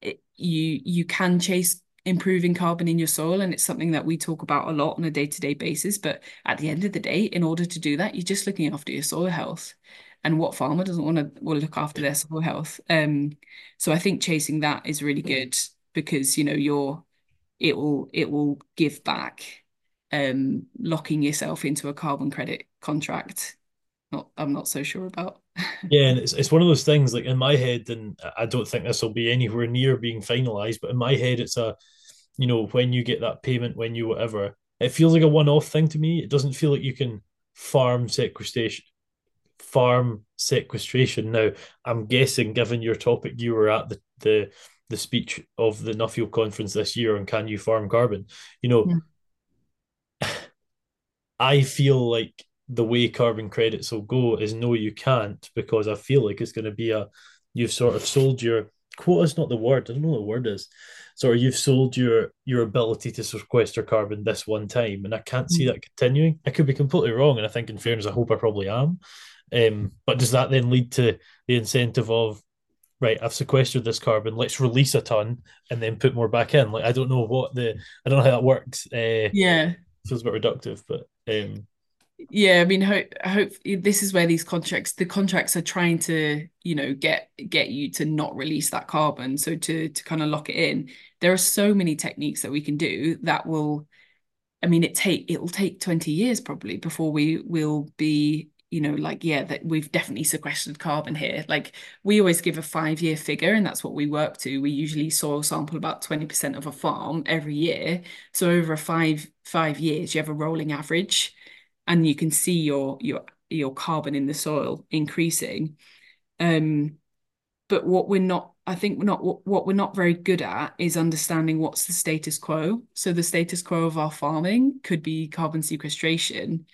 it, you you can chase improving carbon in your soil, and it's something that we talk about a lot on a day to day basis. But at the end of the day, in order to do that, you're just looking after your soil health. And what farmer doesn't want to will look after their soil health? Um, so I think chasing that is really good because you know you're it will it will give back um, locking yourself into a carbon credit contract. Not, I'm not so sure about. yeah, and it's it's one of those things like in my head, and I don't think this will be anywhere near being finalized, but in my head, it's a, you know, when you get that payment, when you whatever, it feels like a one-off thing to me. It doesn't feel like you can farm sequestration, farm sequestration. Now, I'm guessing, given your topic, you were at the the the speech of the Nuffield conference this year on can you farm carbon? You know, yeah. I feel like the way carbon credits will go is no, you can't, because I feel like it's going to be a you've sort of sold your quota is not the word. I don't know what the word is. Sort of you've sold your your ability to sequester carbon this one time, and I can't see mm. that continuing. I could be completely wrong, and I think in fairness, I hope I probably am. Um, but does that then lead to the incentive of right, I've sequestered this carbon, let's release a ton and then put more back in? Like I don't know what the I don't know how that works. Uh, yeah, feels a bit reductive, but um, yeah, I mean, hope hope this is where these contracts, the contracts are trying to, you know, get get you to not release that carbon, so to to kind of lock it in. There are so many techniques that we can do that will, I mean, it take it will take twenty years probably before we will be you know, like, yeah, that we've definitely sequestered carbon here. Like we always give a five year figure and that's what we work to. We usually soil sample about 20% of a farm every year. So over a five, five years, you have a rolling average and you can see your, your, your carbon in the soil increasing. Um, but what we're not, I think we're not, what we're not very good at is understanding what's the status quo. So the status quo of our farming could be carbon sequestration.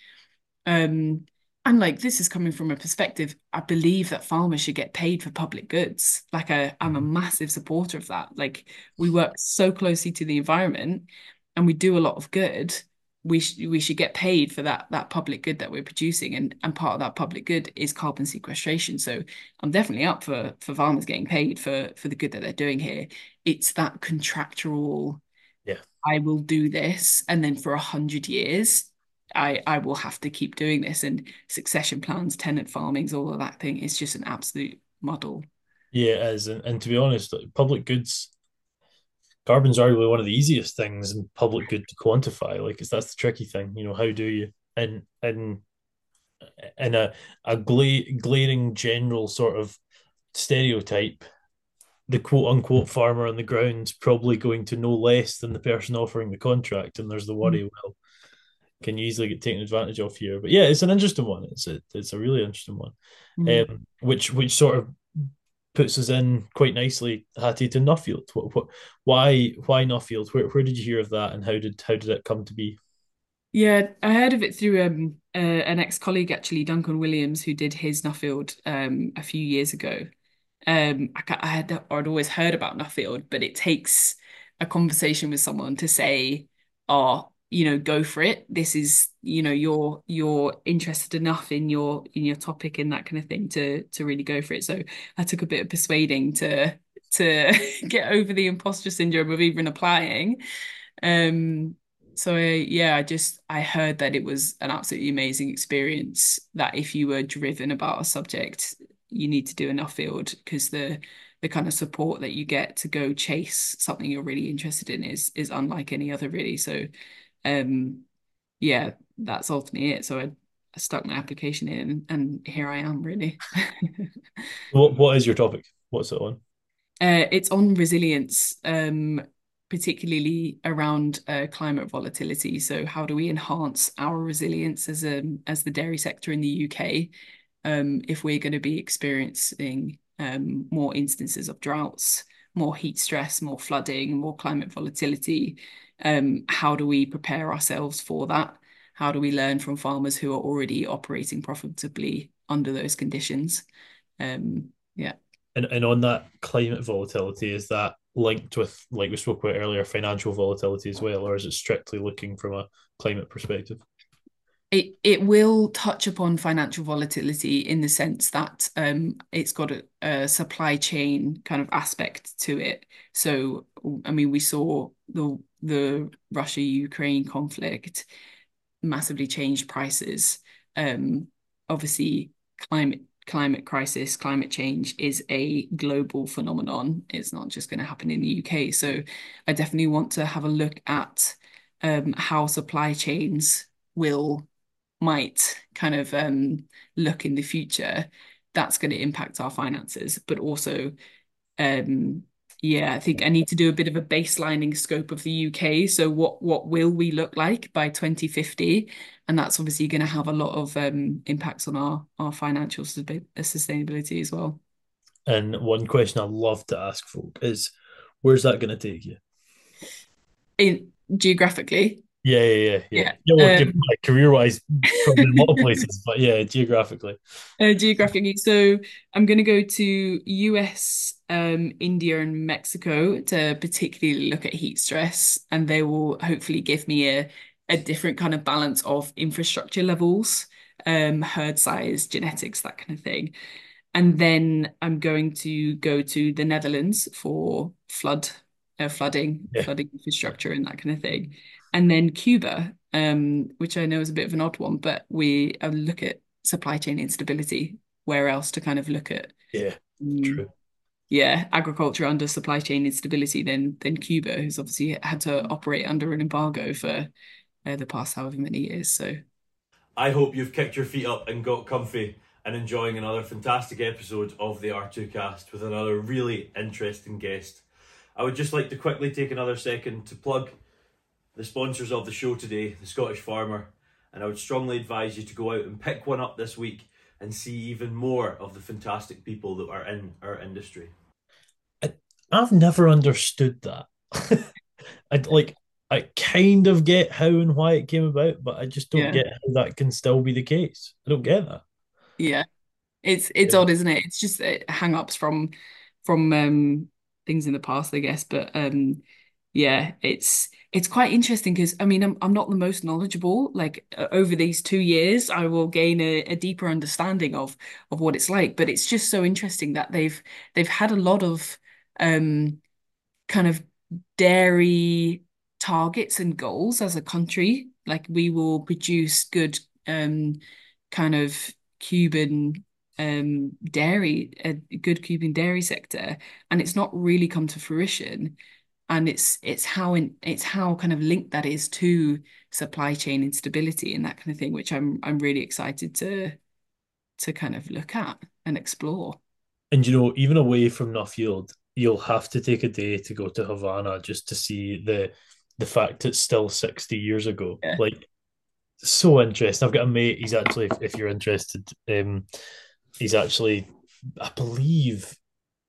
Um, and like this is coming from a perspective i believe that farmers should get paid for public goods like I, i'm a mm-hmm. massive supporter of that like we work so closely to the environment and we do a lot of good we sh we should get paid for that that public good that we're producing and and part of that public good is carbon sequestration. So i'm definitely up for for farmers getting paid for for the good that they're doing here. It's that contractual yeah. I will do this and then for a hundred years i i will have to keep doing this and succession plans tenant farmings all of that thing is just an absolute muddle. Yeah it is. And, and to be honest public goods carbon's arguably one of the easiest things in public good to quantify. Like, it's that's the tricky thing. You know, how do you and in in a a gla- glaring general sort of stereotype, the quote unquote farmer on the ground's probably going to know less than the person offering the contract, and there's the worry. Mm. Well, can you easily get taken advantage of here? But yeah, it's an interesting one. It's a it's a really interesting one, mm. um, which which sort of puts us in quite nicely, Hattie, to Nuffield. What, what, why, why Nuffield? Where, where did you hear of that, and how did how did it come to be? Yeah, I heard of it through um, uh, an ex colleague, actually, Duncan Williams, who did his Nuffield um, a few years ago. Um, I, I had I'd always heard about Nuffield, but it takes a conversation with someone to say, "Oh, you know go for it. This is you know you're you're interested enough in your in your topic and that kind of thing to to really go for it. So i took a bit of persuading to to get over the imposter syndrome of even applying. Um so I, yeah i just i heard that it was an absolutely amazing experience that if you were driven about a subject you need to do a Nuffield because the the kind of support that you get to go chase something you're really interested in is is unlike any other really. So um, yeah, that's ultimately it. So I, I stuck my application in, and here I am, really. what What is your topic? What's it on? Uh, it's on resilience, um, particularly around uh, climate volatility. So, how do we enhance our resilience as a as the dairy sector in the UK um, if we're going to be experiencing um, more instances of droughts, more heat stress, more flooding, more climate volatility? Um, how do we prepare ourselves for that? How do we learn from farmers who are already operating profitably under those conditions? Um, yeah. And, and on that climate volatility, is that linked with, like we spoke about earlier, financial volatility as well, or is it strictly looking from a climate perspective? It it will touch upon financial volatility in the sense that um, it's got a, a, supply chain kind of aspect to it. So, I mean, we saw the the Russia Ukraine conflict massively changed prices. Um, obviously, climate climate crisis, climate change is a global phenomenon. It's not just going to happen in the UK. So, I definitely want to have a look at um, how supply chains will might kind of um, look in the future. That's going to impact our finances, but also um, yeah, I think I need to do a bit of a baselining scope of the UK. So what what will we look like by 2050? And that's obviously going to have a lot of um, impacts on our our financial sustainability as well. And one question I love to ask folk is, where's that going to take you? In geographically. Yeah, yeah, yeah, yeah. yeah. well, um, career wise, probably a lot of places, but yeah, geographically. Uh, geographically, so I'm going to go to US, um, India, and Mexico to particularly look at heat stress, and they will hopefully give me a a different kind of balance of infrastructure levels, um, herd size, genetics, that kind of thing. And then I'm going to go to the Netherlands for flood, uh, flooding, yeah. flooding infrastructure, and that kind of thing and then Cuba, um, which I know is a bit of an odd one, but we uh, look at supply chain instability. Where else to kind of look at? Yeah, um, true. Yeah, agriculture under supply chain instability. than than Cuba, who's obviously had to operate under an embargo for uh, the past however many years. So, I hope you've kicked your feet up and got comfy and enjoying another fantastic episode of the R2Kast with another really interesting guest. I would just like to quickly take another second to plug the sponsors of the show today, the Scottish Farmer, and I would strongly advise you to go out and pick one up this week and see even more of the fantastic people that are in our industry. I, I've never understood that. I like I kind of get how and why it came about, but I just don't yeah. get how that can still be the case. I don't get that. Yeah. It's it's yeah. odd, isn't it? It's just uh, hang ups from from um things in the past, I guess. But um yeah, it's it's quite interesting because I mean I'm I'm not the most knowledgeable. Like uh, over these two years, I will gain a, a deeper understanding of of what it's like. But it's just so interesting that they've they've had a lot of um kind of dairy targets and goals as a country. Like we will produce good um kind of Cuban um dairy, a good Cuban dairy sector, and it's not really come to fruition and it's it's how in it's how kind of linked that is to supply chain instability and that kind of thing, which I'm I'm really excited to to kind of look at and explore. And you know, even away from Nuffield, you'll have to take a day to go to Havana just to see the the fact it's still 60 years ago. Yeah. Like so interesting. I've got a mate, he's actually if, if you're interested, um he's actually I believe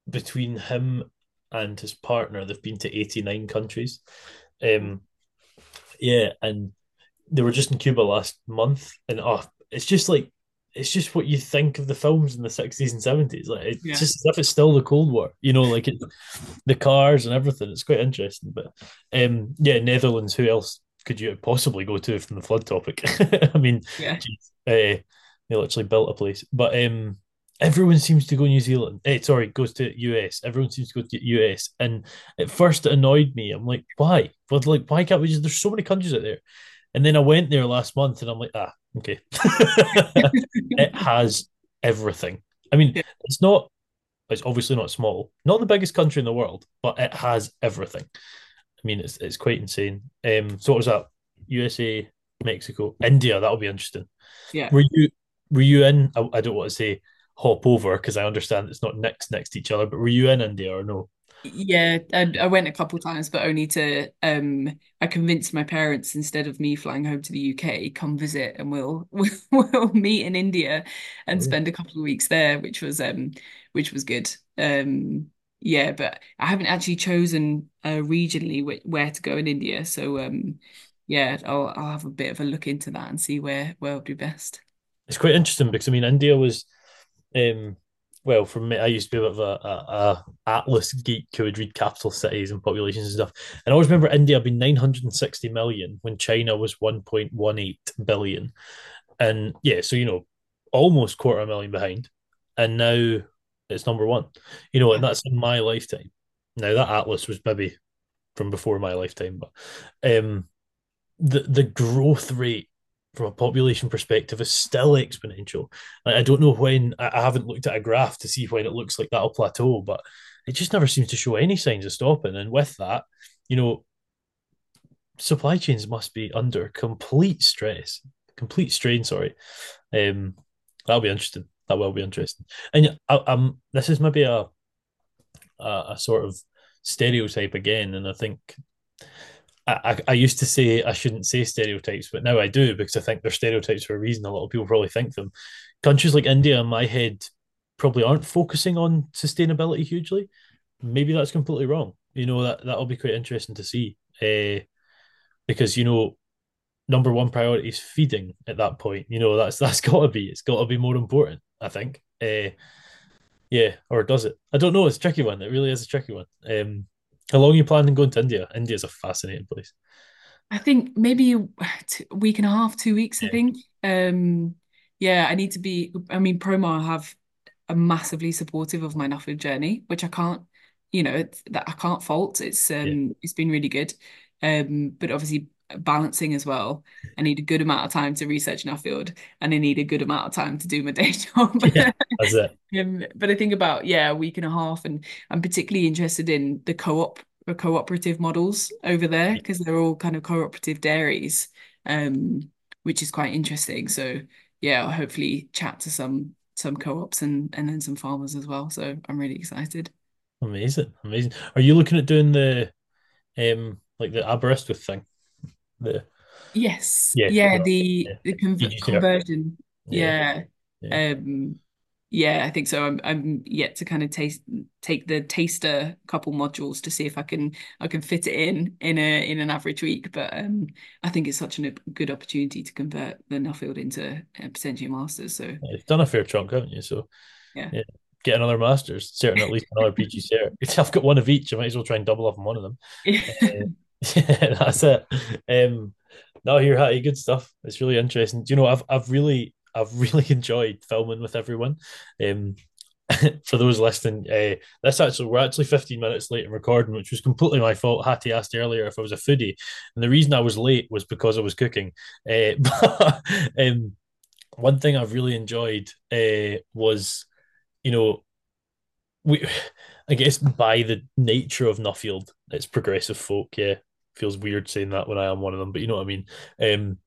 between him and his partner, they've been to 89 countries. Um, yeah, and they were just in Cuba last month, and oh, it's just like it's just what you think of the films in the 60s and 70s. Like it's Yeah. just as if it's still the Cold War, you know, like it, the cars and everything. It's quite interesting. But um, yeah, Netherlands. Who else could you possibly go to from the flood topic? I mean, Yeah. geez, uh, they literally built a place. But um, everyone seems to go New Zealand. Eh, sorry, goes to US. Everyone seems to go to US. And at first it annoyed me. I'm like, why? But like, why can't we just? There's so many countries out there. And then I went there last month, and I'm like, ah, okay. it has everything. I mean, it's not. It's obviously not small, not the biggest country in the world, but it has everything. I mean, it's it's quite insane. Um, so what was that? USA, Mexico, India. That'll be interesting. Yeah. Were you were you in? I, I don't want to say hop over because I understand it's not next next to each other, but were you in India or no? Yeah, I, I went a couple times, but only to um I convinced my parents instead of me flying home to the UK, come visit and we'll we'll, we'll meet in India and Oh, spend a couple of weeks there, which was um which was good. Um yeah, but I haven't actually chosen uh regionally wh where to go in India, so um yeah, I'll I'll have a bit of a look into that and see where where would be best. It's quite interesting because I mean India was um well for me I used to be a bit of a, a, a atlas geek who would read capital cities and populations and stuff. And I always remember India being 960 million when China was 1.18 billion. And yeah, so you know, almost quarter a million behind. And now it's number one. You know, and that's in my lifetime. Now that atlas was maybe from before my lifetime, but um the the growth rate from a population perspective is still exponential. Like, I don't know when I haven't looked at a graph to see when it looks like that'll plateau, but it just never seems to show any signs of stopping. And with that, you know, supply chains must be under complete stress, complete strain. Sorry, um, that'll be interesting. That will be interesting. And I, um, this is maybe a, a a sort of stereotype again, and I think I, I used to say I shouldn't say stereotypes, but now I do because I think they're stereotypes for a reason. A lot of people probably think them. Countries like India, in my head, probably aren't focusing on sustainability hugely. Maybe that's completely wrong. You know that that'll be quite interesting to see. Uh, because you know, number one priority is feeding at that point. You know that's that's got to be. It's got to be more important. I think. Uh, yeah, or does it? I don't know. It's a tricky one. It really is a tricky one. Um, how long are you planning on going to India? India is a fascinating place. I think maybe a week and a half, two weeks, I think. Um, yeah, I need to be, I mean, Promar have are massively supportive of my Nuffield journey, which I can't, you know, that I can't fault. It's Yeah. um it's been really good. Um, but obviously balancing as well. I need a good amount of time to research in our field, and I need a good amount of time to do my day job. Yeah, that's it. Um, but I think about yeah, a week and a half, and I'm particularly interested in the co-op or cooperative models over there because they're all kind of cooperative dairies, um, which is quite interesting. So yeah, I'll hopefully chat to some some co-ops and and then some farmers as well. So I'm really excited. Amazing, amazing. Are you looking at doing the um like the Aberystwyth thing? The Yes, yeah, yeah, the yeah. the conv PG cert. conversion, Yeah, yeah. yeah. Um, yeah, I think so. I'm I'm yet to kind of taste take the taster couple modules to see if I can I can fit it in in a in an average week. But um, I think it's such a good opportunity to convert the Nuffield into uh, potentially a masters. So You've done a fair chunk, haven't you? So yeah, yeah. get another Masters, certain at least another PG cert. I've got one of each. I might as well try and double up on one of them. uh, yeah, that's it. Um, no, here, Hattie, good stuff. It's really interesting. Do you know, I've I've really I've really enjoyed filming with everyone. Um, for those listening, uh, this actually we're actually 15 minutes late in recording, which was completely my fault. Hattie asked earlier if I was a foodie, and the reason I was late was because I was cooking. Uh, but um, one thing I've really enjoyed uh, was, you know, we, I guess by the nature of Nuffield, it's progressive folk. Yeah, feels weird saying that when I am one of them, but you know what I mean. Um,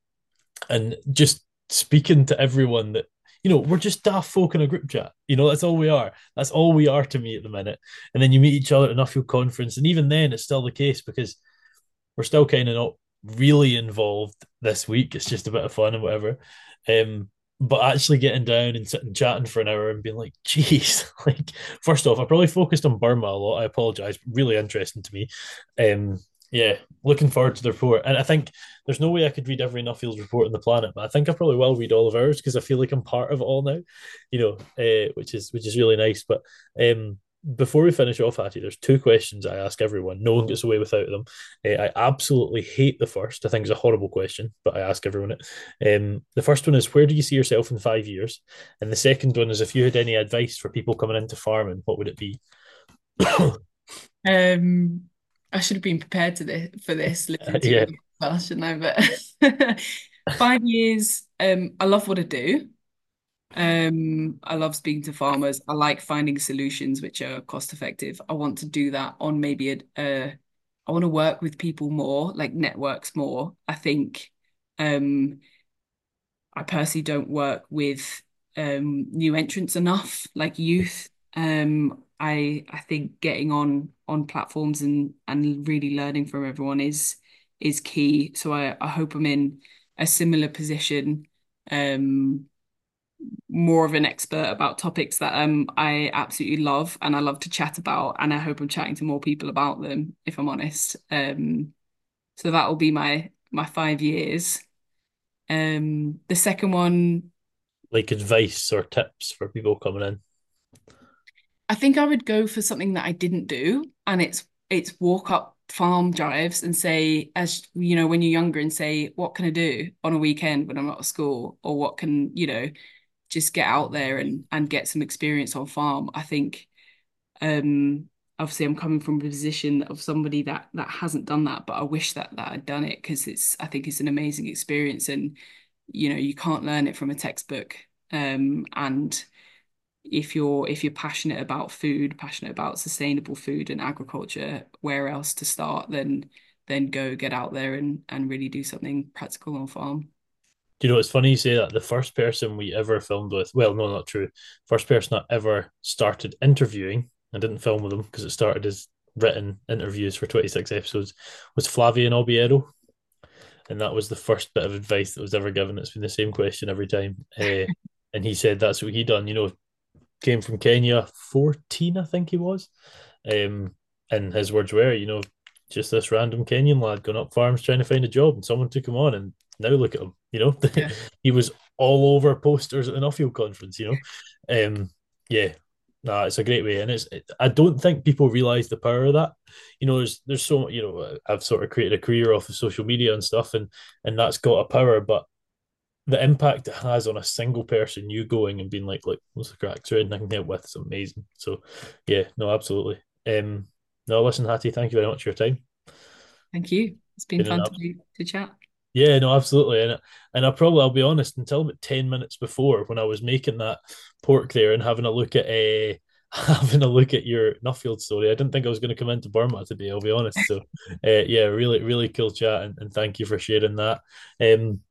and just speaking to everyone that you know, we're just daft folk in a group chat. You know, that's all we are. That's all we are to me at the minute. And then you meet each other at an Nuffield conference, and even then, it's still the case because we're still kind of not really involved this week. It's just a bit of fun and whatever. Um, but actually getting down and sitting chatting for an hour and being like, geez, like first off, I probably focused on Burma a lot. I apologize. Really interesting to me. Um, yeah, looking forward to the report. And I think there's no way I could read every Nuffield's report on the planet, but I think I probably will read all of ours because I feel like I'm part of it all now, you know, uh, which is which is really nice. But um, before we finish off, Hattie, there's two questions I ask everyone. No one gets away without them. Uh, I absolutely hate the first. I think it's a horrible question, but I ask everyone it. Um, the first one is, where do you see yourself in five years? And the second one is, if you had any advice for people coming into farming, what would it be? um, I should have been prepared to this for this. yeah. Well, shouldn't I? But five years. Um, I love what I do. Um, I love speaking to farmers. I like finding solutions which are cost effective. I want to do that on maybe a, a I want to work with people more, like networks more. I think um, I personally don't work with um, new entrants enough, like youth. Um, I I think getting on on platforms and and really learning from everyone is is key. So I, I hope I'm in a similar position, um, more of an expert about topics that um I absolutely love and I love to chat about, and I hope I'm chatting to more people about them, if I'm honest. Um, so that will be my my five years. Um, the second one, like advice or tips for people coming in. I think I would go for something that I didn't do, and it's it's walk up farm drives and say, as you know, when you're younger, and say, what can I do on a weekend when I'm not at school, or what can you know, just get out there and and get some experience on farm. I think, um, obviously, I'm coming from a position of somebody that that hasn't done that, but I wish that that I'd done it because it's I think it's an amazing experience, and you know, you can't learn it from a textbook, um, and if you're if you're passionate about food, passionate about sustainable food and agriculture, where else to start than then go get out there and and really do something practical on farm. Do you know it's funny you say that? The first person we ever filmed with, well, no, not true. First person I ever started interviewing, I didn't film with them because it started as written interviews for 26 episodes, was Flavian Obiero. And that was the first bit of advice that was ever given. It's been the same question every time. Uh, and he said that's what he done. You know, came from Kenya, 14, I think he was. Um, and his words were, you know, just this random Kenyan lad going up farms trying to find a job, and someone took him on, and now look at him. You know, yeah. he was all over posters at the Nuffield conference. You know, um, yeah, nah, it's a great way, and it's. It, I don't think people realize the power of that. You know, there's there's so you know I've sort of created a career off of social media and stuff, and and that's got a power, but the impact it has on a single person, you going and being like, "Look, what's the cracks are I can help with?" It's amazing. So, yeah, no, absolutely. Um, no, listen, Hattie, thank you very much for your time. Thank you. It's been, been fun to, to chat. Yeah, no, absolutely, and and I probably I'll be honest until about ten minutes before when I was making that pork there and having a look at a. Uh, having a look at your Nuffield story. I didn't think I was going to come into Burma today, I'll be honest. So, uh, yeah, really, really cool chat, and, and thank you for sharing that. Um,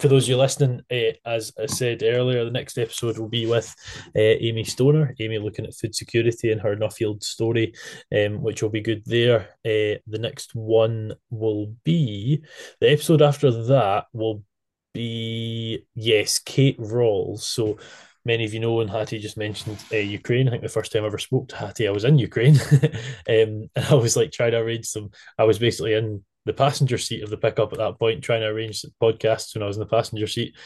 for those of you listening, uh, as I said earlier, the next episode will be with uh, Amy Stoner. Amy looking at food security and her Nuffield story, um, which will be good there. Uh, the next one will be the episode after that will be yes, Kate Rawles. So many of you know, and Hattie just mentioned uh, Ukraine. I think the first time I ever spoke to Hattie, I was in Ukraine, um, and I was like trying to arrange some. I was basically in the passenger seat of the pickup at that point, trying to arrange podcasts when I was in the passenger seat.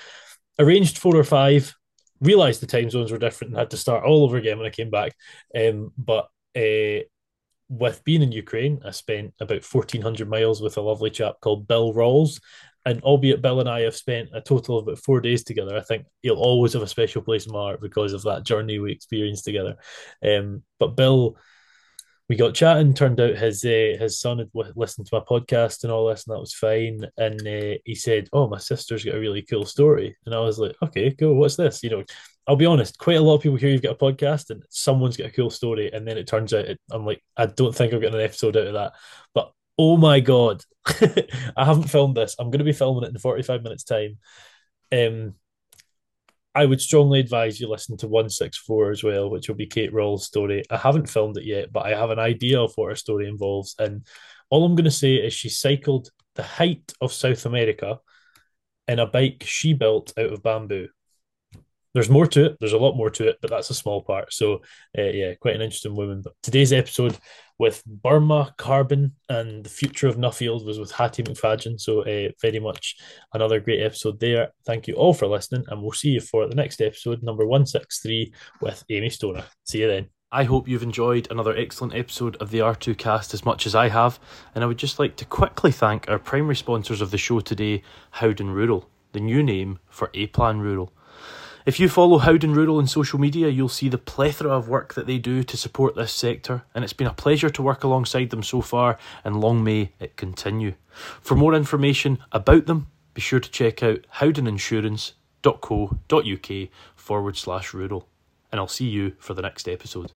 Arranged four or five, realized the time zones were different and had to start all over again when I came back. Um, but uh, with being in Ukraine, I spent about 1,400 miles with a lovely chap called Bill Rawles. And albeit Bill and I have spent a total of about four days together, I think he'll always have a special place in my heart because of that journey we experienced together. Um, but Bill we got chatting. Turned out his uh, his son had listened to my podcast and all this, and that was fine. And uh, he said, "Oh, my sister's got a really cool story," and I was like, "Okay, cool. What's this?" You know, I'll be honest. Quite a lot of people hear you've got a podcast, and someone's got a cool story, and then it turns out it, I'm like, I don't think I'm getting an episode out of that. But oh my god, I haven't filmed this. I'm going to be filming it in 45 minutes time. Um, I would strongly advise you listen to 164 as well, which will be Kate Rawles' story. I haven't filmed it yet, but I have an idea of what her story involves. And all I'm going to say is she cycled the height of South America in a bike she built out of bamboo there's more to it. There's a lot more to it, but that's a small part. So, uh, yeah, quite an interesting woman. But today's episode with Burma, Carbon, and the future of Nuffield was with Hattie McFadzean. So, uh, very much another great episode there. Thank you all for listening, and we'll see you for the next episode, number 163, with Amy Stoner. See you then. I hope you've enjoyed another excellent episode of the R2Kast as much as I have, and I would just like to quickly thank our primary sponsors of the show today, Howden Rural, the new name for A Plan Rural. If you follow Howden Rural on social media, you'll see the plethora of work that they do to support this sector, and it's been a pleasure to work alongside them so far, and long may it continue. For more information about them, be sure to check out howdeninsurance.co.uk forward slash rural, and I'll see you for the next episode.